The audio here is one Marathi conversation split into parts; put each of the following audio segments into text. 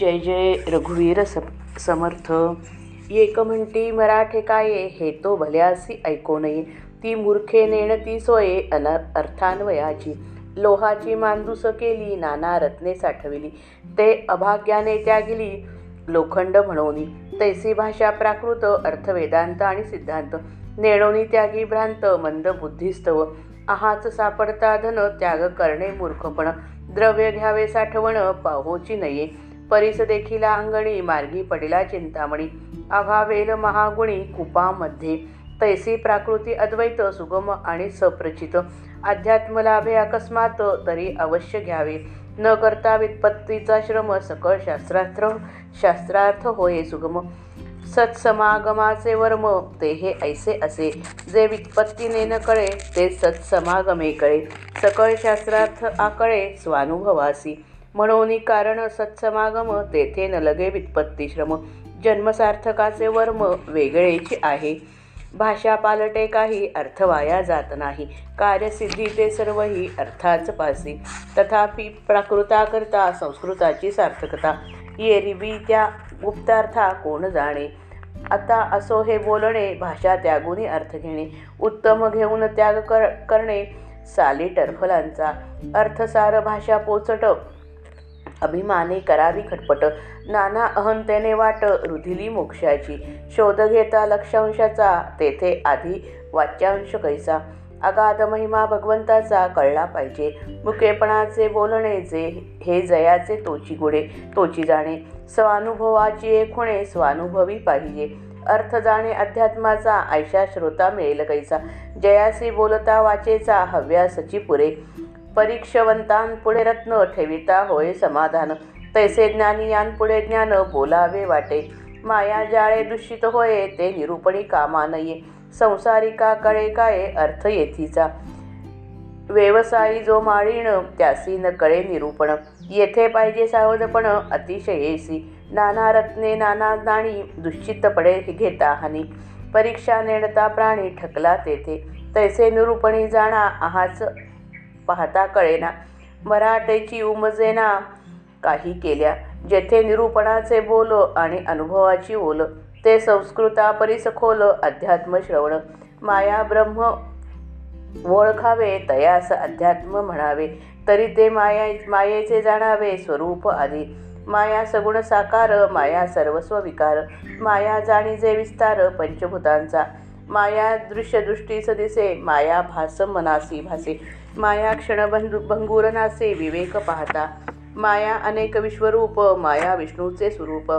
जय जय रघुवीर सप समर्थ. एक म्हणती मराठे काये हे तो भल्यासी ऐको नये. ती मूर्खे नेणती सोये अन अर्थान्वयाची. लोहाची मांदूस केली नाना रत्ने साठविली. ते अभाग्याने त्यागिली लोखंड म्हणोनी. तैसी भाषा प्राकृत अर्थवेदांत आणि सिद्धांत. नेणोनी त्यागी भ्रांत मंद बुद्धिस्तव आहाच सापडता धन त्याग करणे मूर्खपण. द्रव्य घ्यावे साठवण पाहोची नये. परीस देखिला अंगणी मार्गी पडिला चिंतामणी. अभावेल महागुणी कुपामध्ये. तैसी प्राकृती अद्वैत सुगम आणि सप्रचित. अध्यात्म लाभे अकस्मात तरी अवश्य घ्यावे. न करता वित्पत्तीचा श्रम सकळ शास्त्रार्थ शास्त्रार्थ होय सुगम. सत्समागमाचे वर्म ते हे ऐसे असे. जे वित्पत्तीने न कळे ते सत्समागमे कळे. सकळ शास्त्रार्थ आकळे स्वानुभवासी. म्हणून कारण सत्समागम तेथे न लगे वित्पत्ती श्रम. जन्मसार्थकाचे वर्म वेगळेची आहे. भाषा पालटे काही अर्थ वाया जात नाही. कार्यसिद्धी ते सर्वही अर्थाच पासी. तथापि प्राकृताकरता संस्कृताची सार्थकता. येरिबी त्या गुप्तार्था कोण जाणे? आता असो हे बोलणे भाषा त्यागुनी अर्थ घेणे. उत्तम घेऊन त्याग कर करणे साली टरफलांचा. अर्थसार भाषा पोचट अभिमाने करावी खटपट. नाना अहंतेने वाट रुधिली मोक्षाची. शोध घेता लक्षांशाचा तेथे आधी वाच्यांश कैसा. अगाध महिमा भगवंताचा कळला पाहिजे. मुकेपणाचे बोलणे जे हे जयाचे तोची गुडे तोची जाणे. स्वानुभवाची एक होणे स्वानुभवी पाहिजे. अर्थ जाणे अध्यात्माचा आयशा श्रोता मिळेल कैसा. जयासी बोलता वाचेचा हव्यासची पुरे. परीक्षवंतांपुढे रत्न ठेविता होय समाधान. तैसे ज्ञानी पुढे ज्ञान बोलावे वाटे. माया जाळे दूषित होय ते निरूपणी कामा नये. संसारिका कळे काय अर्थ येथीचा. व्यवसायी जो माळीण त्यासी न कळे निरूपण. येथे पाहिजे सावधपण अतिशयेसी. नाना रत्ने नाना नाणी दुश्चितपणे घेता हानी. परीक्षा नेणता प्राणी ठकला तेथे. तैसे निरूपणी जाणा आहाच पाहता कळेना. मराठेची उमजेना काही केल्या. जेथे निरूपणाचे बोल आणि अनुभवाची ओल ते संस्कृता परिसखोल अध्यात्म श्रवण. माया ब्रह्म ओळखावे तयास अध्यात्म म्हणावे. तरी ते माया मायेचे जाणावे स्वरूप आधी. माया सगुण साकार माया सर्वस्व विकार. माया जाणीजे विस्तार पंचभूतांचा. माया दृश्यदृष्टीस दिसे माया भास मनासी भासे. माया क्षणबंधू भंगूर नासे विवेक पाहता. माया अनेक विश्वरूप माया विष्णूचे स्वरूप.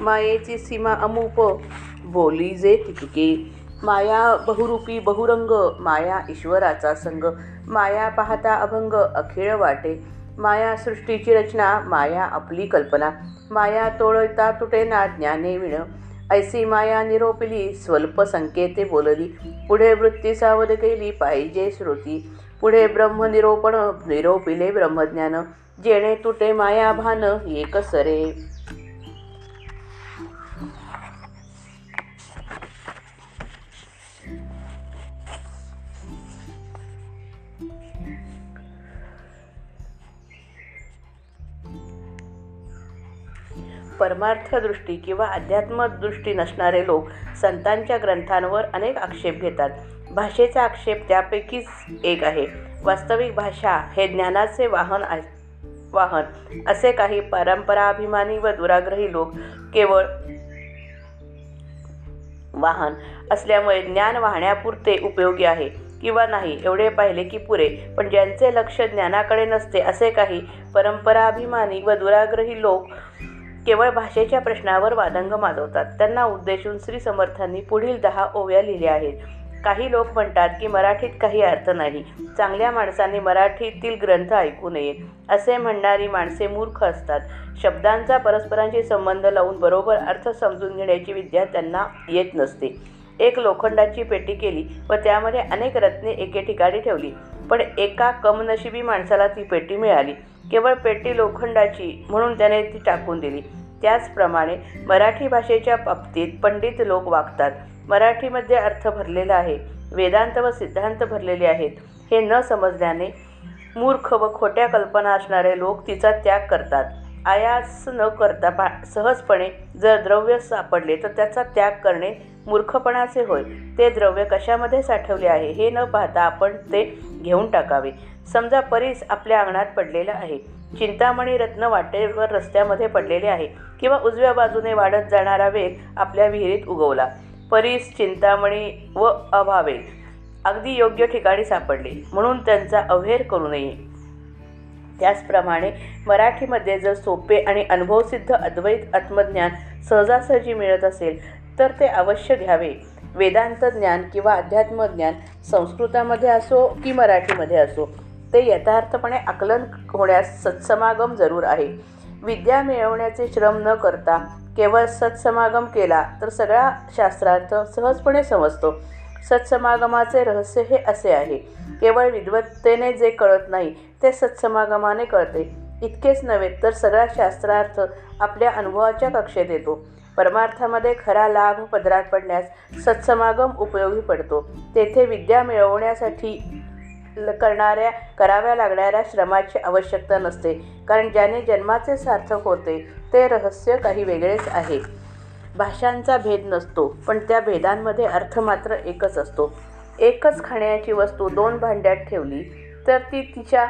मायेची सीमा अमूप बोली जे तितके माया बहुरूपी बहुरंग माया ईश्वराचा संग. माया पाहता अभंग अखिळ वाटे. माया सृष्टीची रचना माया आपली कल्पना. माया तोळता तुटेना ज्ञाने विण. ऐसी माया निरोपली स्वल्प संकेते बोलली. पुढे वृत्ती सावध केली पाहिजे श्रुती. पुढे ब्रह्मनिरोपण निरोपिले ब्रह्मज्ञान जेणे तुटे माया भान एक सरे. परमार्थ दृष्टी किंवा अध्यात्म दृष्टी नसणारे लोक संतांच्या ग्रंथांवर अनेक आक्षेप घेतात. भाषेचा आक्षेप त्यापैकीच एक आहे. वास्तविक भाषा हे ज्ञानाचे वाहन वाहन. असे काही परंपराभिमानी व दुराग्रही लोक केवळ वाहन असल्यामुळे ज्ञान वाहण्यापुरते उपयोगी आहे किंवा नाही एवढे पाहिले की पुरे. पण ज्यांचे लक्ष ज्ञानाकडे नसते असे काही परंपराभिमानी व दुराग्रही लोक केवळ भाषेच्या प्रश्नावर वादंग माजवतात. त्यांना उद्देशून श्री समर्थांनी पुढील दहा ओव्या लिहिल्या आहेत. काही लोक म्हणतात की मराठीत काही अर्थ नाही. चांगल्या माणसांनी मराठीतील ग्रंथ ऐकू नये असे म्हणणारी माणसे मूर्ख असतात. शब्दांचा परस्परांशी संबंध लावून बरोबर अर्थ समजून घेण्याची विद्या त्यांना येत नसते. एक लोखंडाची पेटी केली व त्यामध्ये अनेक रत्ने एके ठिकाणी ठेवली. पण एका कमनशिबी माणसाला ती पेटी मिळाली. केवळ पेटी लोखंडाची म्हणून त्याने ती टाकून दिली. त्याचप्रमाणे मराठी भाषेच्या बाबतीत पंडित लोक वागतात. मराठीमध्ये अर्थ भरलेला आहे. वेदांत व सिद्धांत भरलेले आहेत. हे न समजल्याने मूर्ख व खोट्या कल्पना असणारे लोक तिचा त्याग करतात. आयास न करता पा सहजपणे जर द्रव्य सापडले तर त्याचा त्याग करणे मूर्खपणाचे होय. ते द्रव्य कशामध्ये साठवले आहे हे न पाहता आपण ते घेऊन टाकावे. समजा परीस आपल्या अंगणात पडलेला आहे. चिंतामणी रत्न वाटेवर रस्त्यामध्ये पडलेले आहे किंवा उजव्या बाजूने वाढत जाणारा वेग आपल्या विहिरीत उगवला. परीस चिंतामणी व अभावे. अगदी योग्य ठिकाणी सापडले. म्हणून त्यांचा अवहेर करू नये. त्याचप्रमाणे मराठीमध्ये जर सोपे आणि अनुभवसिद्ध अद्वैत आत्मज्ञान सहजासहजी मिळत असेल तर ते अवश्य घ्यावे. वेदांत ज्ञान किंवा अध्यात्मज्ञान संस्कृतामध्ये असो की मराठीमध्ये असो ते यथार्थपणे आकलन होण्यास सत्समागम जरूर आहे. विद्या मिळवण्याचे श्रम न करता केवळ सत्समागम केला तर सगळा शास्त्रार्थ सहजपणे समजतो. सत्समागमाचे रहस्य हे असे आहे. केवळ विद्वत्तेने जे कळत नाही ते सत्समागमाने कळते. इतकेच नव्हे तर सगळा शास्त्रार्थ आपल्या अनुभवाच्या कक्षेत येतो. परमार्थामध्ये खरा लाभ पदरात पडण्यास सत्समागम उपयोगी पडतो. तेथे विद्या मिळवण्यासाठी करणाऱ्या कराव्या लागणाऱ्या श्रमाची आवश्यकता नसते. कारण ज्याने जन्माचे सार्थक होते ते रहस्य काही वेगळेच आहे. भाषांचा भेद नसतो पण त्या भेदांमध्ये अर्थ मात्र एकच असतो. एकच खाण्याची वस्तू दोन भांड्यात ठेवली तर ती तिच्या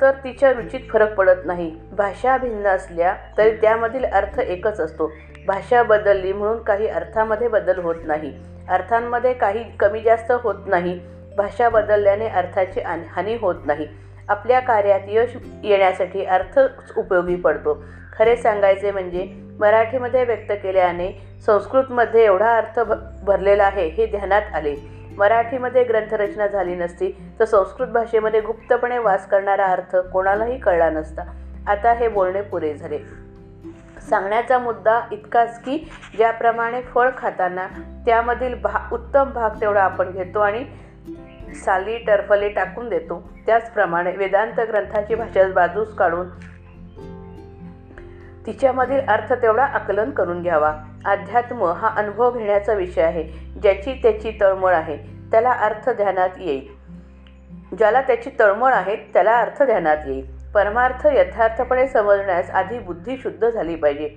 तर तिच्या रुचीत फरक पडत नाही. भाषा भिन्न असल्या तरी त्यामधील अर्थ एकच असतो. भाषा बदलली म्हणून काही अर्थामध्ये बदल होत नाही. अर्थांमध्ये काही कमी जास्त होत नाही. भाषा बदलल्याने अर्थाची हानी होत नाही. आपल्या कार्यात यश येण्यासाठी अर्थच उपयोगी पडतो. खरे सांगायचे म्हणजे मराठीमध्ये व्यक्त केल्याने संस्कृतमध्ये एवढा अर्थ भ भरलेला आहे हे ध्यानात आले. मराठीमध्ये ग्रंथरचना झाली नसती तर संस्कृत भाषेमध्ये गुप्तपणे वास करणारा अर्थ कोणालाही कळला नसता. आता हे बोलणे पुरे झाले. सांगण्याचा मुद्दा इतकाच की ज्याप्रमाणे फळ खाताना त्यामधील भा उत्तम भाग तेवढा आपण घेतो आणि साली टरफले टाकून देतो. त्याचप्रमाणे वेदांत ग्रंथाची भाषा बाजूस काढून तिच्यामधील अर्थ तेवढा आकलन करून घ्यावा. अध्यात्म हा अनुभव घेण्याचा विषय आहे ज्याची त्याची तळमळ आहे त्याला अर्थ ध्यानात येईल. ज्याला त्याची तळमळ आहे त्याला अर्थ ध्यानात येईल. परमार्थ यथार्थपणे समजण्यास आधी बुद्धी शुद्ध झाली पाहिजे.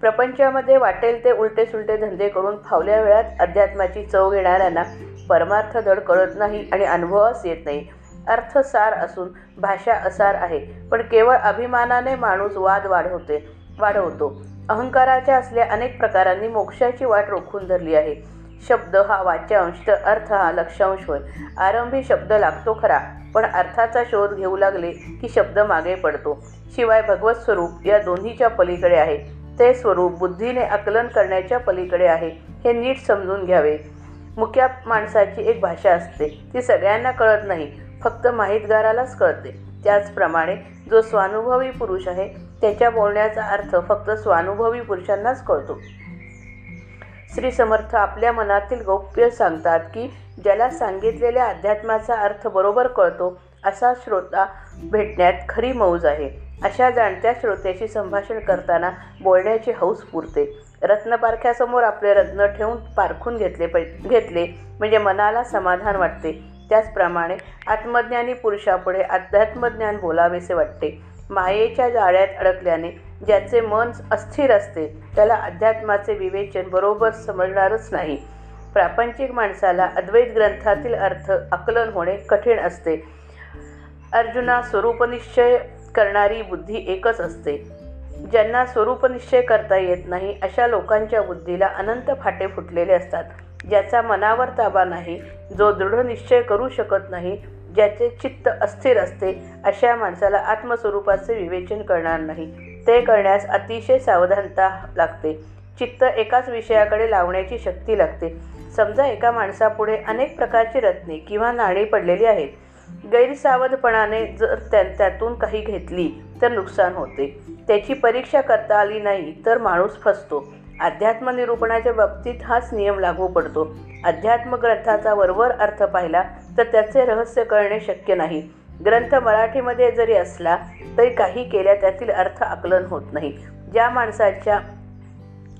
प्रपंचामध्ये वाटेल ते उलटे सुलटे धंदे करून फावल्या वेळात अध्यात्माची चव घेणाऱ्यांना परमार्थ धड कळत नाही आणि अनुभवच येत नाही. अर्थसार असून भाषा असार आहे पण केवळ अभिमानाने माणूस वाद वाढवते वाढवतो. अहंकाराच्या असल्या अनेक प्रकारांनी मोक्षाची वाट रोखून धरली आहे. शब्द हा वाच्यांश तर अर्थ हा लक्षांश होय. आरंभी शब्द लागतो खरा पण अर्थाचा शोध घेऊ लागले की शब्द मागे पडतो. शिवाय भगवत स्वरूप या दोन्हीच्या पलीकडे आहे. ते स्वरूप बुद्धीने आकलन करण्याच्या पलीकडे आहे हे नीट समजून घ्यावे. मुख्या माणसाची एक भाषा असते ती सगळ्यांना कळत नाही फक्त माहितगारालाच कळते. त्याचप्रमाणे जो स्वानुभवी पुरुष आहे त्याच्या बोलण्याचा अर्थ फक्त स्वानुभवी पुरुषांनाच कळतो. श्री समर्थ आपल्या मनातील गौप्य सांगतात की ज्याला सांगितलेल्या अध्यात्माचा अर्थ बरोबर कळतो असा श्रोता भेटण्यात खरी मौज आहे. अशा जाणत्या श्रोत्याशी संभाषण करताना बोलण्याची हौस पुरते. रत्नपारख्यासमोर आपले रत्न ठेवून पारखून घेतले पै घेतले म्हणजे मनाला समाधान वाटते. त्याचप्रमाणे आत्मज्ञानी पुरुषापुढे अध्यात्मज्ञान बोलावेसे वाटते. मायेच्या जाळ्यात अडकल्याने ज्याचे मन अस्थिर असते त्याला अध्यात्माचे विवेचन बरोबर समजणारच नाही. प्रापंचिक माणसाला अद्वैत ग्रंथातील अर्थ आकलन होणे कठीण असते. अर्जुना स्वरूपनिश्चय करणारी बुद्धी एकच असते. ज्यांना स्वरूपनिश्चय करता येत नाही अशा लोकांच्या बुद्धीला अनंत फाटे फुटलेले असतात. ज्याचा मनावर ताबा नाही जो दृढ निश्चय करू शकत नाही ज्याचे चित्त अस्थिर असते अशा माणसाला आत्मस्वरूपाचे विवेचन करणार नाही. ते करण्यास अतिशय सावधानता लागते. चित्त एकाच विषयाकडे लावण्याची शक्ती लागते. समजा एका माणसापुढे अनेक प्रकारची रत्ने किंवा नाणी पडलेली आहेत. गैरसावधपणाने जर त्या त्यातून काही घेतली तर नुकसान होते. त्याची परीक्षा करता आली नाही तर माणूस फसतो. अध्यात्म निरूपणाच्या बाबतीत हाच नियम लागू पडतो. अध्यात्म ग्रंथाचा वरवर अर्थ पाहिला तर त्याचे रहस्य कळणे शक्य नाही. ग्रंथ मराठीमध्ये जरी असला तरी काही केल्या त्यातील अर्थ आकलन होत नाही. ज्या माणसाच्या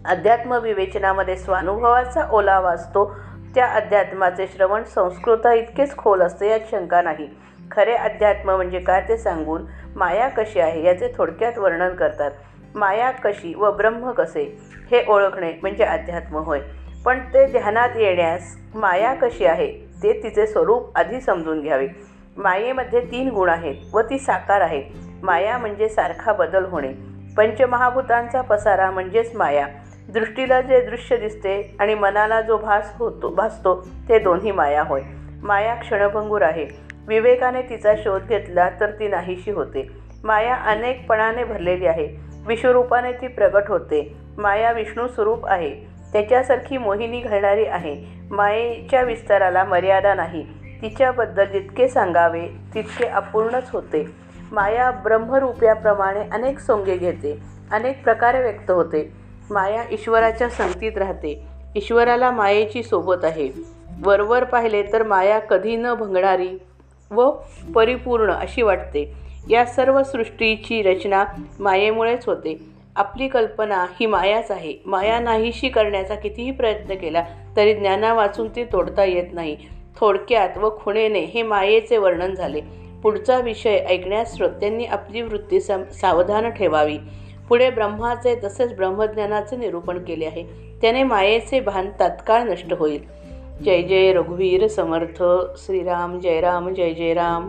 अध्यात्म विवेचनामध्ये स्वानुभवाचा ओलावा असतो त्या अध्यात्माचे श्रवण संस्कृता इतकेच खोल असते यात शंका नाही. खरे अध्यात्म म्हणजे काय ते सांगून माया कशी आहे याचे थोडक्यात वर्णन करतात. माया कशी व ब्रह्म कसे हे ओळखणे म्हणजे अध्यात्म होय. पण ते ध्यानात येण्यास माया कशी आहे ते तिचे स्वरूप आधी समजून घ्यावे. मायेमध्ये तीन गुण आहेत व ती साकार आहे. माया म्हणजे सारखा बदल होणे. पंचमहाभूतांचा पसारा म्हणजेच माया. दृष्टीला जे दृश्य दिसते आणि मनाला जो भास होतो भासतो ते दोन्ही माया होय. माया क्षणभंगूर आहे. विवेकाने तिचा शोध घेतला तर ती नाहीशी होते. माया अनेकपणाने भरलेली आहे. विश्वरूपाने ती प्रगट होते. माया विष्णू स्वरूप आहे. त्याच्यासारखी मोहिनी घालणारी आहे. मायेच्या विस्ताराला मर्यादा नाही. तिच्याबद्दल जितके सांगावे तितके अपूर्णच होते. माया ब्रह्मरूप्याप्रमाणे अनेक सोंगे घेते. अनेक प्रकारे व्यक्त होते. माया ईश्वराच्या संगतीत राहते. ईश्वराला मायेची सोबत आहे. वरवर पाहिले तर माया कधी न भंगणारी व परिपूर्ण अशी वाटते. या सर्व सृष्टीची रचना मायेमुळेच होते. आपली कल्पना ही मायाच आहे. माया नाहीशी करण्याचा कितीही प्रयत्न केला तरी ज्ञाना वाचून ती तोडता येत नाही. थोडक्यात व खुणेने हे मायेचे वर्णन झाले. पुढचा विषय ऐकण्यास श्रोत्यांनी आपली वृत्ती सम सावधान ठेवावी. पुढे ब्रह्माचे तसेच ब्रह्मज्ञानाचे निरूपण केले आहे. त्याने मायेचे भान तात्काळ नष्ट होईल. जय जय रघुवीर समर्थ. श्रीराम जय राम जय जय राम.